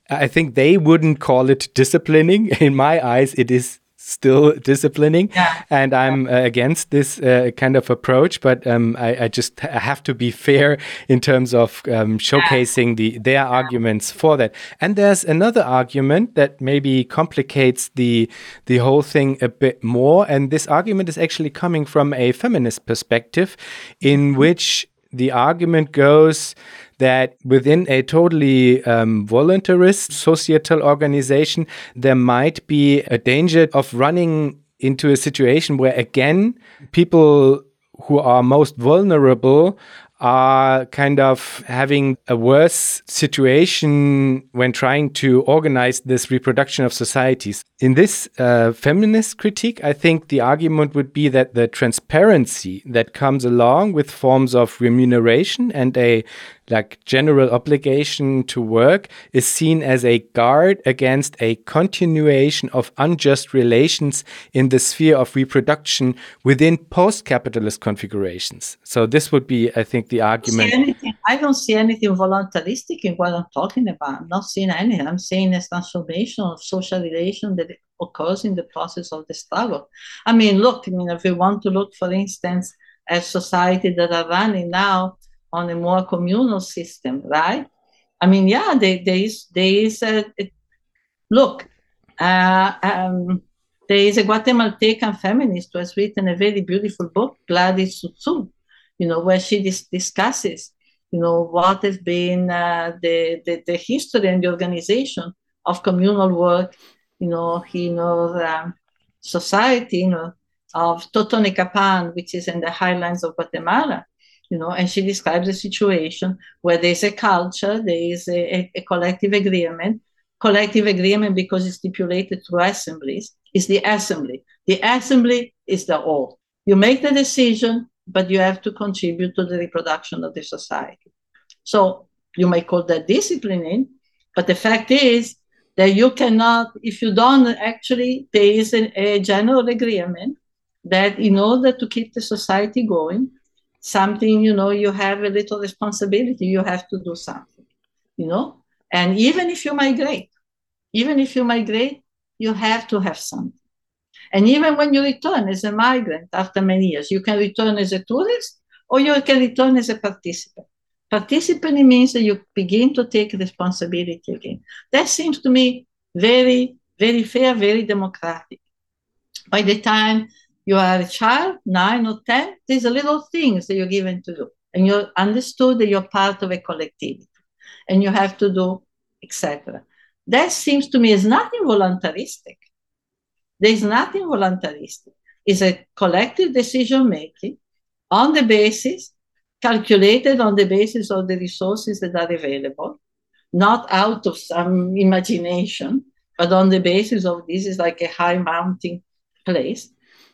I think they wouldn't call it disciplining. In my eyes, it is still disciplining. Yeah. And I'm uh, against this uh, kind of approach, but um, I, I, just have to be fair in terms of um, showcasing the their arguments for that. And there's another argument that maybe complicates the the whole thing a bit more. And this argument is actually coming from a feminist perspective, in which the argument goes that within a totally um, voluntarist societal organization, there might be a danger of running into a situation where, again, people who are most vulnerable are kind of having a worse situation when trying to organize this reproduction of societies. In this uh, feminist critique, I think the argument would be that the transparency that comes along with forms of remuneration and a like general obligation to work is seen as a guard against a continuation of unjust relations in the sphere of reproduction within post-capitalist configurations. So this would be, I think, the argument.
I, I don't see anything voluntaristic in what I'm talking about. I'm not seeing anything. I'm seeing a transformation of social relation that occurs in the process of the struggle. I mean, look, I mean, if we want to look, for instance, at society that are running now on a more communal system, right? I mean, yeah, there, is there is a, look. Uh, um, there is a Guatemaltecan feminist who has written a very beautiful book, Gladys Tzul Tzul, you know, where she dis- discusses you know, what has been uh, the, the, the, history and the organization of communal work, you know, in our um, society, you know, of Totonicapán, which is in the highlands of Guatemala, you know, and she describes a situation where there's a culture, there is a, a collective agreement, collective agreement because it's stipulated through assemblies, is the assembly. The assembly is the all. You make the decision, but you have to contribute to the reproduction of the society. So you may call that disciplining, but the fact is that you cannot, if you don't actually, there is a, a general agreement that in order to keep the society going, something, you know, you have a little responsibility, you have to do something, you know? And even if you migrate, even if you migrate, you have to have something. And even when you return as a migrant after many years, you can return as a tourist or you can return as a participant. Participating means that you begin to take responsibility again. That seems to me very, very fair, very democratic. By the time you are a child, nine or 10, there's a little things that you're given to do. And you understood that you're part of a collectivity and you have to do, etc. That seems to me is nothing voluntaristic. There's nothing voluntaristic. It's a collective decision making on the basis, calculated on the basis of the resources that are available, not out of some imagination, but on the basis of this is like a high mountain place,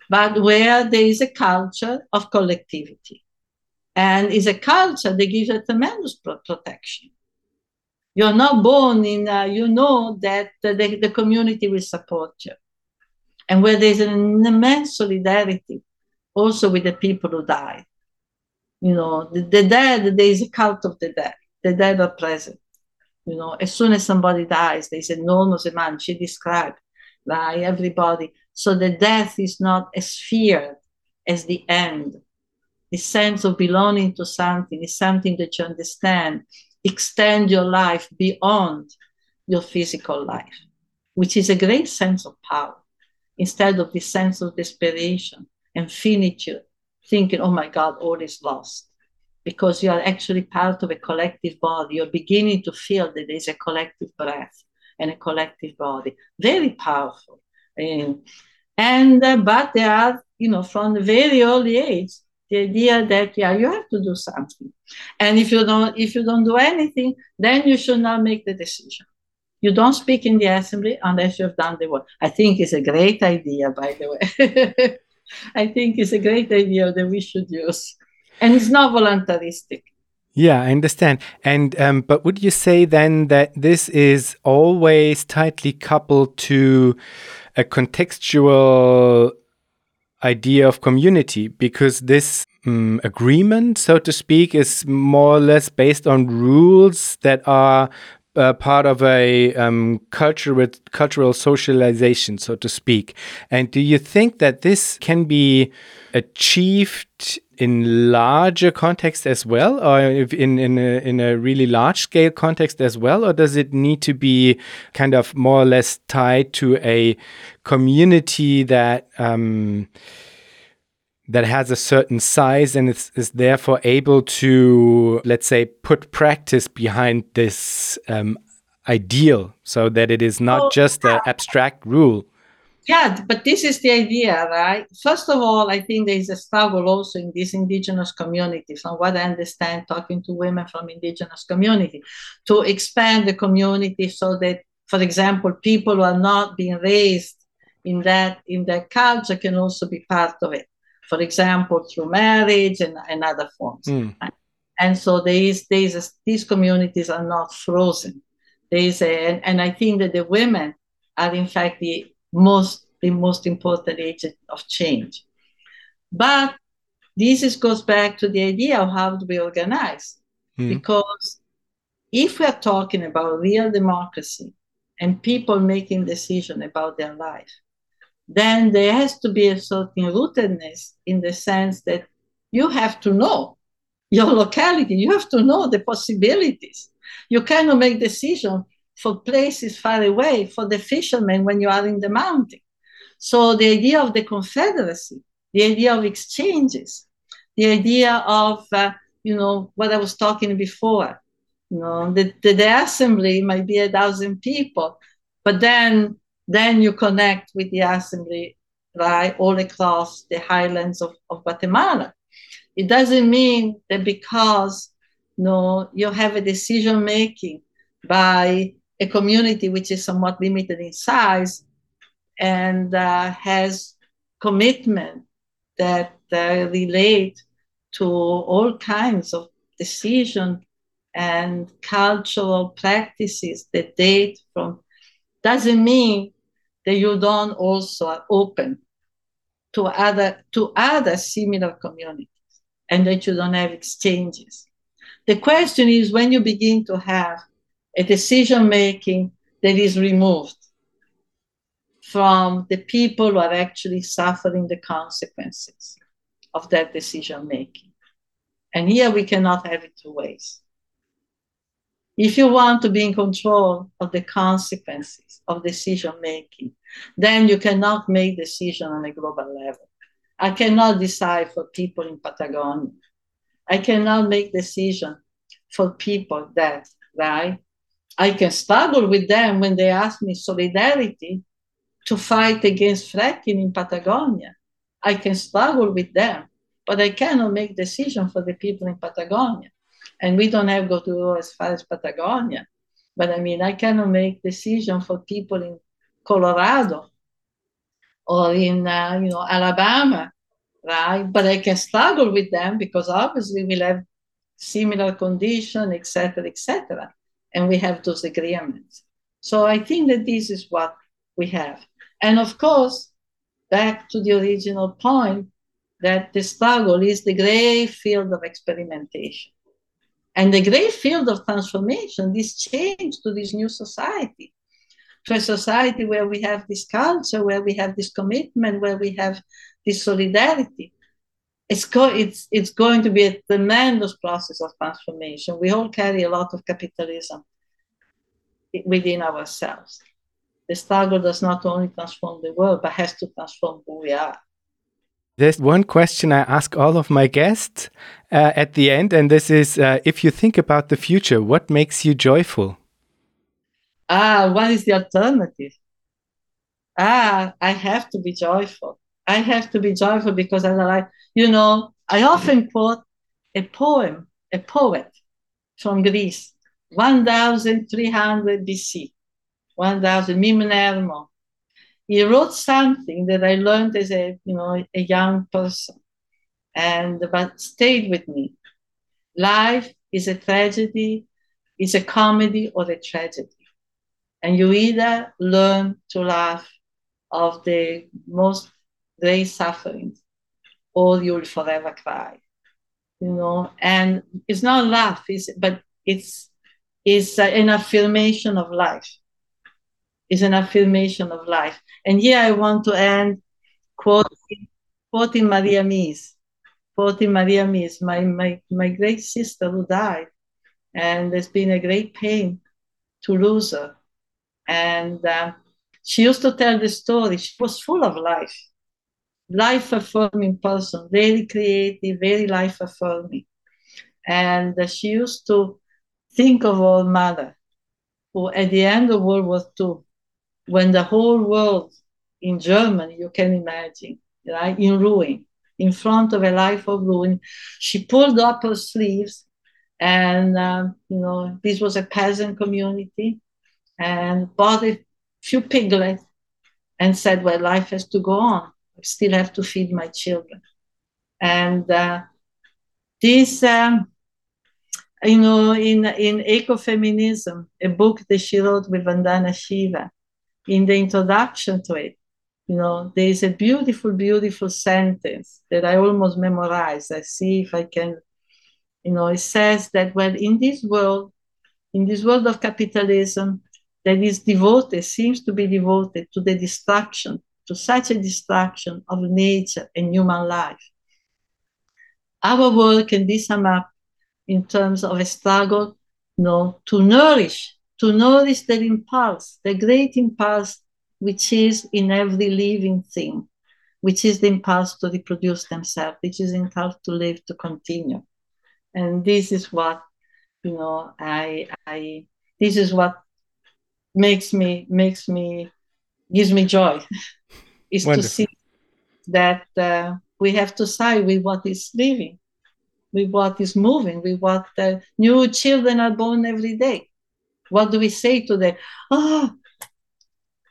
but where there is a culture of collectivity. And is a culture that gives a tremendous protection. You're not born in, you know that the, the community will support you and where there's an immense solidarity also with the people who died. You know, the, the dead, there is a cult of the dead. The dead are present. You know, as soon as somebody dies, there's enormous amount. She described by everybody. So the death is not as feared as the end. The sense of belonging to something is something that you understand. Extend your life beyond your physical life, which is a great sense of power instead of this sense of desperation and finitude, thinking, oh my God, all is lost. Because you are actually part of a collective body. You're beginning to feel that there's a collective breath and a collective body. Very powerful. And, uh, but there are, you know, from the very early age, the idea that yeah, you have to do something. And if you don't, if you don't do anything, then you should not make the decision. You don't speak in the assembly unless you've done the work. I think it's a great idea, by the way. I think it's a great idea that we should use. And it's not voluntaristic.
Yeah, I understand. And um, but would you say then that this is always tightly coupled to a contextual idea of community? Because this um, agreement, so to speak, is more or less based on rules that are uh, part of a um, cultural cultural socialization, so to speak. And do you think that this can be achieved in larger context as well, or in in a, in a really large scale context as well, or does it need to be kind of more or less tied to a community that um, that has a certain size and is, is therefore able to, let's say, put practice behind this um, ideal so that it is not just an abstract rule.
Yeah, but this is the idea, right? First of all, I think there is a struggle also in these indigenous communities, from what I understand, talking to women from indigenous community, to expand the community so that, for example, people who are not being raised in that in that culture can also be part of it for example, through marriage and, and other forms. Mm. And so there is, there is a, these communities are not frozen. There is a, and, and I think that the women are in fact the most the most important agent of change. But this is, goes back to the idea of how do we organize? Mm. Because if we are talking about real democracy and people making decisions about their life, then there has to be a certain rootedness in the sense that you have to know your locality, you have to know the possibilities. You cannot make decisions for places far away for the fishermen when you are in the mountain. So the idea of the confederacy, the idea of exchanges, the idea of uh, you know, what I was talking before. You know, the, the, the assembly might be a thousand people, but then then you connect with the assembly, right, all across the highlands of, of Guatemala. It doesn't mean that because you know, you have a decision making by a community which is somewhat limited in size and uh, has commitment that uh, relate to all kinds of decision and cultural practices that date from doesn't mean that you don't also open to other to other similar communities and that you don't have exchanges. The question is when you begin to have a decision making that is removed from the people who are actually suffering the consequences of that decision making. And here we cannot have it two ways. If you want to be in control of the consequences of decision making, then you cannot make decision on a global level. I cannot decide for people in Patagonia. I cannot make decision for people that, right? I can struggle with them when they ask me solidarity to fight against fracking in Patagonia. I can struggle with them, but I cannot make decision for the people in Patagonia. And we don't have to go as far as Patagonia. But I mean, I cannot make decision for people in Colorado or in uh, you know Alabama, right? But I can struggle with them because obviously we'll have similar condition, etc., etc., and we have those agreements. So I think that this is what we have. And of course, back to the original point that the struggle is the great field of experimentation. And the great field of transformation, this change to this new society, to a society where we have this culture, where we have this commitment, where we have this solidarity. It's, go- it's, it's going to be a tremendous process of transformation. We all carry a lot of capitalism within ourselves the struggle does not only transform the world, but has to transform who we are.
There's one question I ask all of my guests uh, at the end, and this is uh, if you think about the future, what makes you joyful?
Ah, what is the alternative? Ah, I have to be joyful. I have to be joyful because I like, you know, I often quote a poem, a poet from Greece, 1300 BC. 1000 Mimnermo. He wrote something that I learned as a you know a young person, and but stayed with me. Life is a tragedy, is a comedy or a tragedy, and you either learn to laugh of the most great sufferings, or you'll forever cry. You know, and it's not laugh, it's, but it's it's an affirmation of life It's an affirmation of life. And here I want to end quoting, quoting Maria Mies, quoting Maria Mies, my, my, my great sister who died. And it's been a great pain to lose her. And uh, she used to tell the story. She was full of life, life affirming person, very creative, very life affirming. And uh, she used to think of our mother, who at the end of World War II when the whole world in Germany, you can imagine, right, in ruin, in front of a life of ruin, she pulled up her sleeves, and um, you know this was a peasant community, and bought a few piglets, and said, "Well, life has to go on. I still have to feed my children," and uh, this. Um, you know, in, in ecofeminism, a book that she wrote with Vandana Shiva, in the introduction to it, you know, there is a beautiful, beautiful sentence that I almost memorized. I see if I can, you know, it says that, well, in this world, in this world of capitalism that is devoted, seems to be devoted to the destruction, to such a destruction of nature and human life. Our work can be summed up in terms of a struggle you know, to nourish to notice the impulse, the great impulse which is in every living thing, which is the impulse to reproduce themselves, which is the impulse to live, to continue. and this is what you know i i this is what makes me makes me gives me joy is Wonderful. to see that uh, we have to side with what is living with what is moving with what uh, new children are born every day what do we say to them oh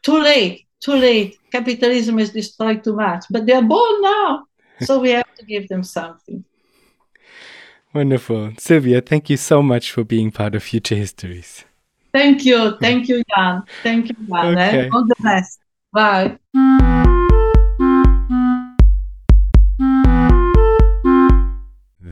too late too late capitalism has destroyed too much but they're born now so we have to give them something
Wonderful. Silvia, thank you so much for being part of Future Histories.
Thank you. Thank you, Jan. Thank you, Jan. Eh? Okay. All the best. Bye.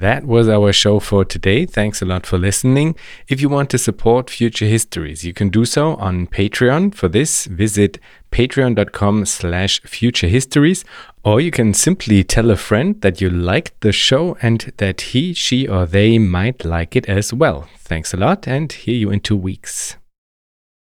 That was our show for today. Thanks a lot for listening. If you want to support Future Histories, you can do so on Patreon. For this, visit patreon.com slash futurehistories, or you can simply tell a friend that you liked the show and that he, she, or they might like it as well. Thanks a lot, and hear you in two weeks.